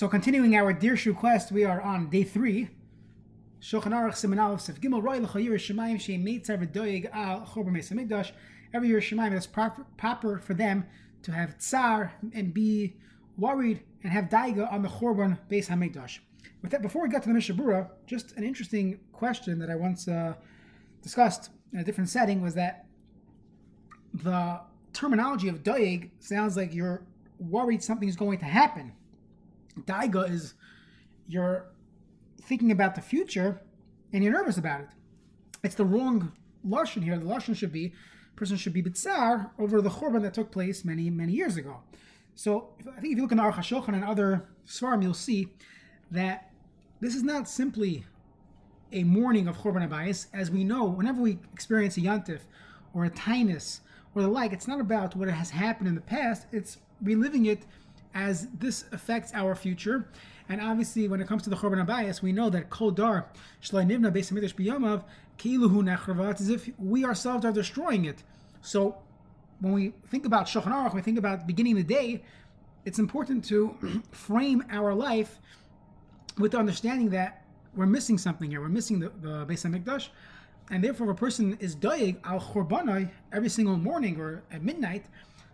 So continuing our Dirshu quest, we are on day three. Shulchan Aruch Siman Aleph Sef Gimel Roy L'Chayir Shemayim Sheim Meitzar V'Doyeg Al Chorba Mesa Mikdash. Every year Shemayim it's proper, proper for them to have tsar and be worried and have daiga on the Chorban Beis Hamikdash. With that, before we get to the Mishnah Berurah, just an interesting question that I once uh, discussed in a different setting was that the terminology of doeg sounds like you're worried something is going to happen. Daiga is you're thinking about the future and you're nervous about it. It's the wrong lashon here. The lashon should be person should be bitzar over the churban that took place many many years ago. So I think if you look in Aruch HaShulchan and other svarim, you'll see that this is not simply a mourning of churban abayis. As we know, whenever we experience a yantif or a tainus or the like, it's not about what has happened in the past. It's reliving it as this affects our future. And obviously, when it comes to the Chorban Abayas, we know that Kol Dar Shlai Nivna Beis Hamidrash Biyamav Kiluhu Nechravat, as if we ourselves are destroying it. So, when we think about Shulchan Aruch, we think about beginning the day. It's important to frame our life with the understanding that we're missing something here. We're missing the, the Beis Hamikdash, and therefore, if a person is doig al chorbanai every single morning or at midnight,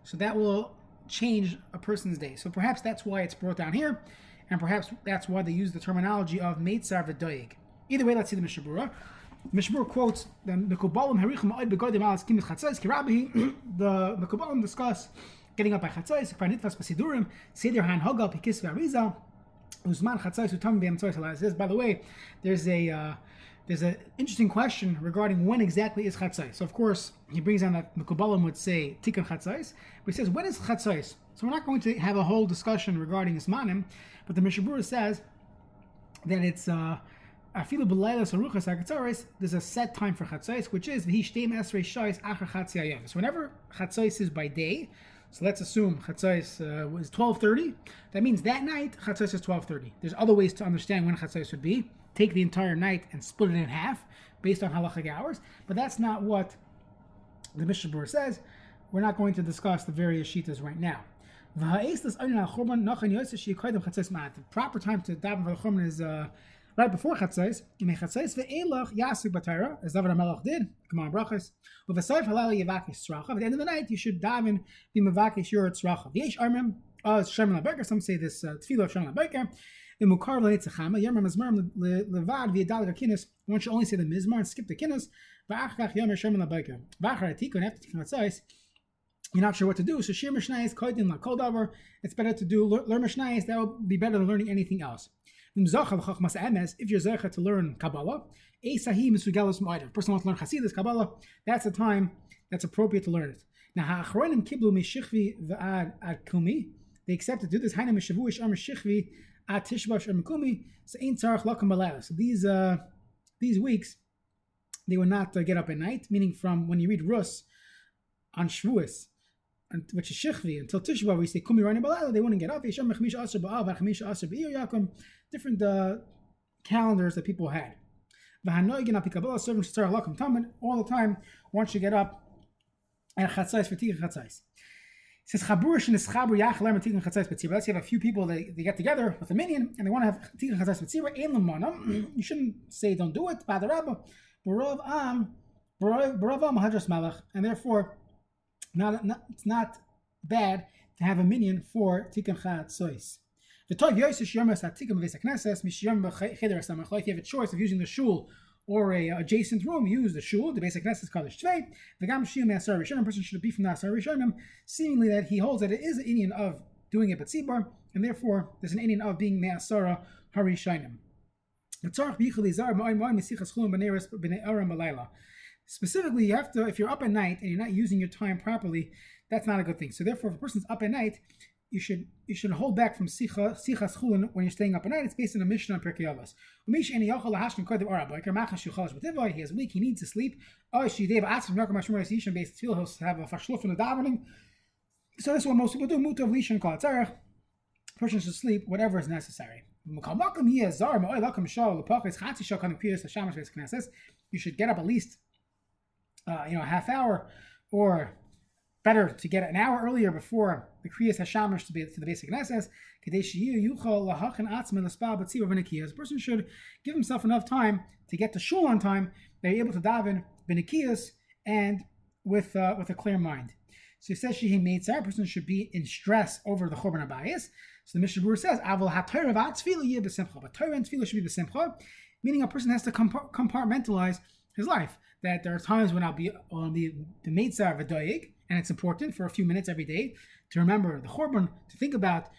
so that will change a person's day. So perhaps that's why it's brought down here, and perhaps that's why they use the terminology of meitzar v'doig. Either way, let's see the Mishnah Berurah. Mishabura quotes the Mekubalim Harichim Oid Begodim Alas Kimis Chatzais Kirabi. The Mekubalim discuss getting up by Chatzais, Kvarnitvas Pasidurim, Seder Han Hogal Pikis V'Ariza, Uzman Chatzais Utam B'Yam Tzoy Says, by the way, there's a uh, there's an interesting question regarding when exactly is chatzais. So of course he brings down that Mekubalim would say tikkun chatzais, but he says when is chatzais. So we're not going to have a whole discussion regarding ismanim, but the Mishnah Berurah says that it's uh, afilu b'laylas aruchas hakatzaris. There's a set time for chatzais, which is v'hishtem esrei shais acher chatzayayim. So whenever chatzais is by day, so let's assume chatzais uh, was 12:30. That means that night chatzais is 12:30. There's other ways to understand when chatzais would be take the entire night and split it in half based on halachic hours, but that's not what the Mishabur says. We're not going to discuss the various shitas right now. The proper time to daven for the churban is uh, right before chatzais. chatzais ve'elach yasuk batayra, as David HaMelech did. Come on, brachas. With a seif halal yavakish tzracha. At the end of the night, you should daven be mavakish your tzracha. V'yesh armim, uh, Shem Some say this uh, tefillah of Shem Labeker. One should only say the mizmar and skip the kinnis. You're not sure what to do, so shir mishnayis koidin la. It's better to do learn mishnayis. That will be better than learning anything else. If you're zecha to learn Kabbalah, a. Person wants to learn Hasidus Kabbalah. That's the time that's appropriate to learn it. Now ha'achronim kiblu mishichvi v'ad ad kumi. They accepted to do this. At Tishbash and Mikumi, so ain't tzarach lakam So these uh, these weeks, they will not uh, get up at night, meaning from when you read Rus on Shavuos, which is Shechvi, until Tishba, we say Kumi Rani Balala, they wouldn't get up. Different uh, calendars that people had. All the time, once you get up, and chatzais for tika chatzais says Chabur is Chabu Yach Lerma Tikkun Chatzais Betzibra. Let's say you have a few people they, they get together with a minion and they want to have Tikkun Chatzais Betzibra. Ein Lamanam. You shouldn't say don't do it. Bad Rabba. Barov Am. Barov Am Hadras Malach. And therefore, it's not bad to have a minion for Tikkun Chatzais. The Tov Yosef Yomas Atikum Vesa Knesses Mishiyom Cheder Samach. If you have a choice of using the shul or a uh, adjacent room, use the shul, the basic Knesset Kaddish Tvei, the Gam Shiyum Asar Rishonim, person should be from the Asar Rishonim, seemingly that he holds that it is an Indian of doing it Tzibor, and therefore there's an Indian of being Me'asara Harishonim. Specifically, you have to, if you're up at night and you're not using your time properly, that's not a good thing. So therefore, if a person's up at night, you should you should hold back from sicha sichas chulin when you're staying up at night. It's based on a mission on Pirkei Avos. Umish any yochel lahashkin kodev arabayker machas shuchalash b'tivoi. He has weak. He needs to sleep. Oh, she deva atzim nakam mashmur yishan based tefillah. He'll have a fashluf in the davening. So this is what most people do. Mutav lishan kol tzarech. Person should sleep whatever is necessary. You should get up at least, uh, you know, a half hour or better to get an hour earlier before the Kriyas Hashamish to, be, to the basic Nesses. A person should give himself enough time to get to shul on time. They're able to daven benikiyas and with uh, with a clear mind. So he says she made a person should be in stress over the Chorban Abayis. So the Mishnah Berurah says, "Avol haTorah v'atzvila yeh b'simcha." But Torah and tefillah should be b'simcha, meaning a person has to compartmentalize his life. That there are times when I'll be on the the Meitzah of a v'doyeg, and it's important for a few minutes every day to remember the Chorban, to think about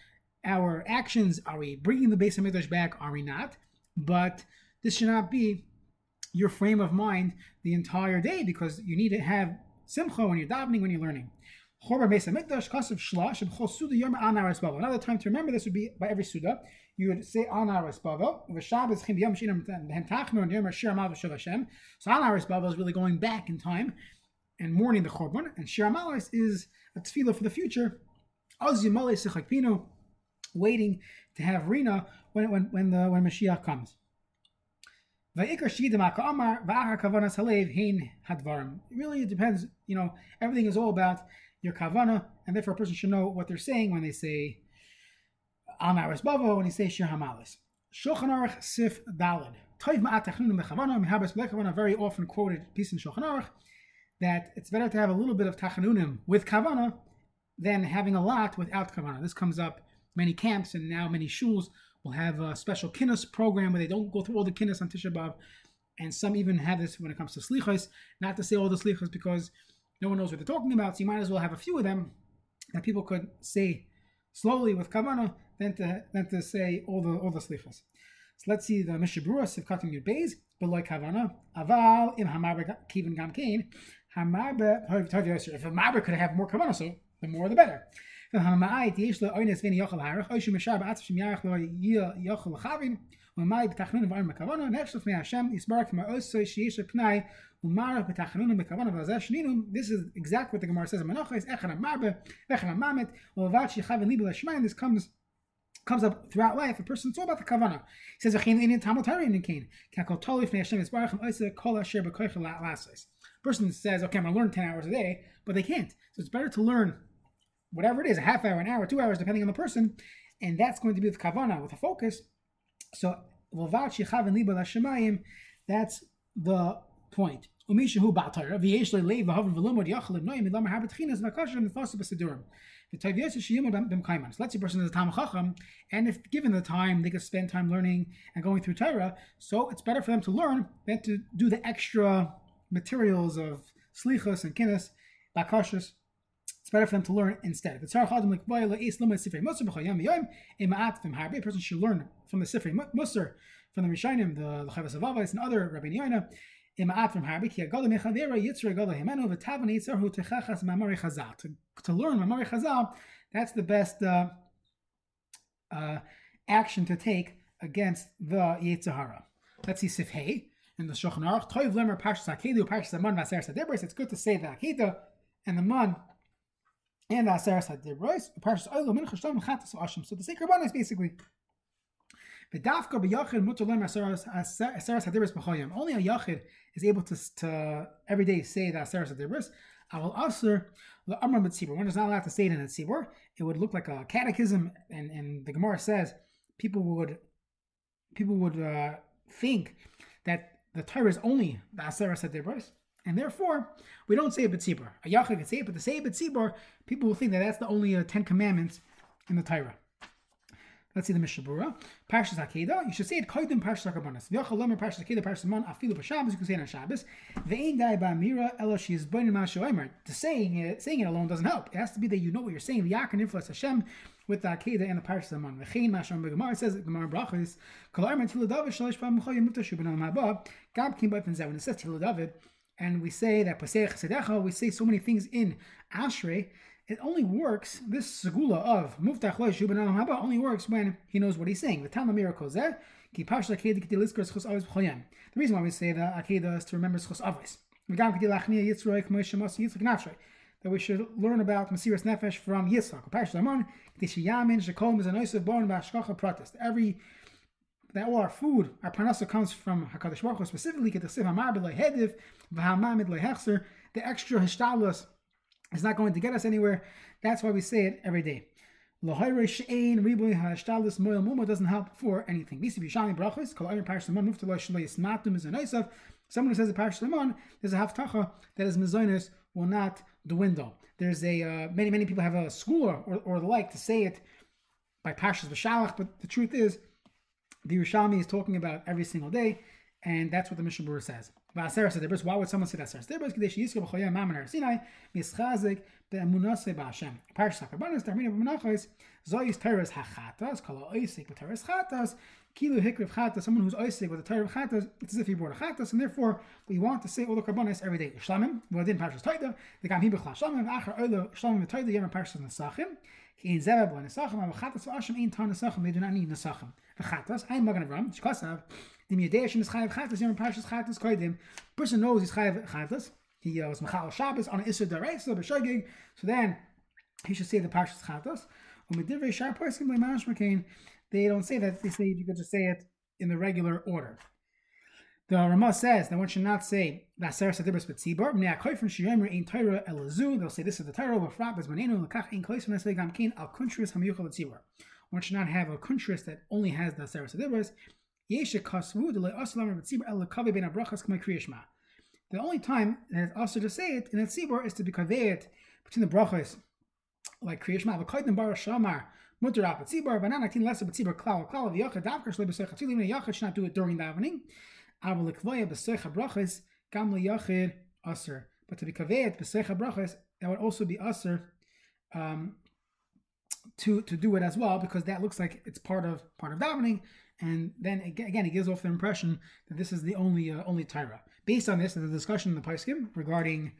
our actions. Are we bringing the of Midrash back? Are we not? But this should not be your frame of mind the entire day because you need to have simcha when you're davening, when you're learning. Another time to remember this would be by every suda. You would say on Aris Bavel. So on Aris Bavel is really going back in time and mourning the Chorban. And Shir Amalis is a tefillah for the future. Waiting to have Rina when when when the when Mashiach comes. Really, it depends. You know, everything is all about your kavana, and therefore a person should know what they're saying when they say al naris bavo, when he says shir hamalis. Shulchan Aruch Sif Dalid. Toiv ma'at very often quoted piece in Shulchan Aruch, that it's better to have a little bit of tachanunim with kavana than having a lot without kavana. This comes up many camps and now many shuls will have a special kinnis program where they don't go through all the kinnis on Tisha B'av, and some even have this when it comes to slichas. Not to say all the slichas because no one knows what they're talking about, so you might as well have a few of them that people could say slowly with kavana than to than to say all the all the slichas. So let's see the Mishnah Berurah cutting your bays beloy kavana aval im hamarba kivin gam kain hamarba If hamarba could have more kavana, so the more the better. this is exactly what the Gemara says this comes comes up throughout life. A person all about the kavana. He says, "V'chein Hashem. Person says, "Okay, I'm going to learn ten hours a day," but they can't. So it's better to learn whatever it is, a half hour, an hour, two hours, depending on the person, and that's going to be with kavana, with a focus. So That's the point umishu ba'tar v'yesh le'lev v'havar v'lomor yachal noyim ilam harbet chinas v'kasher mifasu b'sidurim. So let's say a person is a Tam Chacham, and if given the time, they could spend time learning and going through Torah, so it's better for them to learn than to do the extra materials of Slichas and Kinnis, Bakashas. It's better for them to learn instead. If it's a person should learn from the Sifrei Musar, from the Rishonim, the Chavas of Avais, and other Rabbi Yoina, to learn mamari chazal, that's the best uh, uh, action to take against the Yitzhahara. Let's see Sifhei in the Shulchan Aruch. Toiv lemer parshas Akedu, parshas Aman v'aser sadebris. It's good to say the Akedah and the Man and the Aseres HaDibros, Parshas Oilo Mincha Shlam Chatas Ashim. So the sacred one is basically Only a yachid is able to, to every day say HaDibros. I will also the Amram B'tzibur. One is not allowed to say it in a tzibur. It would look like a catechism, and, and the Gemara says people would people would uh, think that the Torah is only the Aseres HaDibros. And therefore, we don't say a B'tzibur. A Yachid can say it, but to say a B'tzibur, people will think that that's the only uh, Ten Commandments in the Torah. Let's see the Mishnah Berurah. Parshas Akeda. You should say it Koidim Parshas Akabanas. V'yachal Parshas Akeda Parshas Man Afilu. You can say it on Shabbos. Ve'ein Dai Ba'Mira Elo She is Boinim Mashu Emer. Saying it, saying it alone doesn't help. It has to be that you know what you're saying. V'yakar influence Hashem with the Akeda and the Parshas Man. V'chein Mashu Emer. Gemara says Gemara Brachas. Kol David Shalish Haba. Gab Kim. When it says Tila David, and we say that Pasech Sedecha, we say so many things in Ashrei, it only works, this segula of Muftach Leishu Haba only works when he knows what he's saying. The Tama miracle eh? The reason why we say the Akeda is to remember Schos Avos. That we should learn about Mesiras Nefesh from Yitzchak. Every that all our food, our parnasa comes from Hakadosh Baruch Hu specifically. The extra hishtalus It's not going to get us anywhere. That's why we say it every day. Doesn't help for anything. Someone who says a Parashat Shemon, there's a haftacha that is mezonis will not dwindle. There's a uh, many many people have a school or, or the like to say it by Pashas V'Shalach, but the truth is, the Yerushalmi is talking about every single day, and that's what the Mishnah Berurah says. Why would someone say that? Someone who's Oisik with a Teres Chatas, it's as if he brought a Chatas, and therefore we want to say all the Karbanos every day. Shlamim. Well, then Parshas Taida the Shlamim Achar Oilo Shlamim Taida Yom Parshas Nesachim. Chatas. They do not need Nesachim. V'Chatas. I'm Magan Avram. Shkasav. The Miyadesh is Chayav Chatas, Yom Parshas Chatas Koidim. Person knows he's Chayav Chatas. He uh, was Machal Shabbos on Isser Daraisa, B'Shogig. So then he should say the Parshas Chatas. Umedivrei Shar Poskim Le'Manash McCain. They don't say that. They say you could just say it in the regular order. The Ramah says that one should not say Vaser Sadibras Betzibor. Mnei Akoifrin Shiyomer Ein Torah Elazu. They'll say this is the Torah. V'Frat Bezmanenu Lekach Ein Koisrim Nesle Gamkin Al Kuntris Hamiyuchal Betzibor. One should not have a kuntris that only has the Sarah Sadibras. The only time that it's also to say it in a tzibur is to be kaveh between the brachas, like kriyashma, v'koydim bar shamar, mutter ap tzibur, v'nanatin lesser b'tzibur klal, klal v'yachad davkar shle b'secha tzilim, v'yachad should not do it during davening, But to be kaveh b'secha brachas, that would also be aser, um, to to do it as well because that looks like it's part of part of davening. And then again, it gives off the impression that this is the only uh, only Tyra. Based on this, there's a discussion in the Paiskim regarding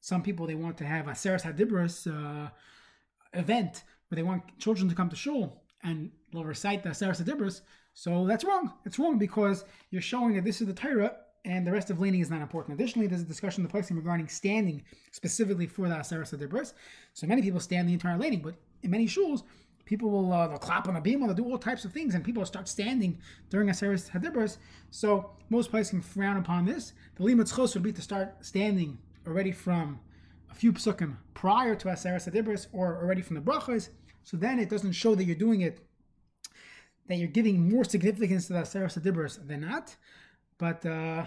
some people they want to have a Saras Hadibras uh, event where they want children to come to shul and they'll recite the Saras Hadibras. So that's wrong. It's wrong because you're showing that this is the Tyra and the rest of laning is not important. Additionally, there's a discussion in the Paiskim regarding standing specifically for the Saras Hadibras. So many people stand the entire laning, but in many shuls, people will uh, they'll clap on a beam, they'll do all types of things, and people start standing during Aseres Hadibras. So most can frown upon this. The limit chos would be to start standing already from a few psukim prior to Aseres Hadibras or already from the brachas. So then it doesn't show that you're doing it, that you're giving more significance to the Aseres Hadibras than not. But uh,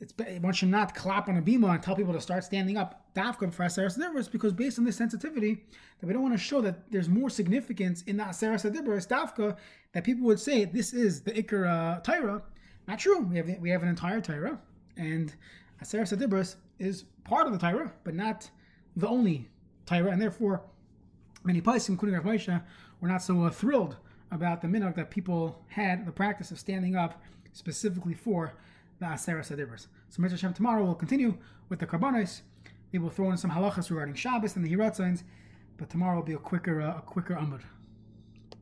it's one should not clap on a bima and tell people to start standing up dafka for aseres adibros because based on this sensitivity that we don't want to show that there's more significance in the aseres adibros dafka that people would say this is the ikar uh, tyra. Not true. We have we have an entire tyra and aseres adibros is part of the tyra but not the only tyra and therefore many places including Rav Moshe were not so uh, thrilled about the minhag that people had the practice of standing up specifically for the Asera Sadibras. So Mr. Hashem tomorrow we'll continue with the Karbonis. Maybe we'll throw in some halachas regarding Shabbos and the Hiratzins, but tomorrow will be a quicker uh, a quicker Amud.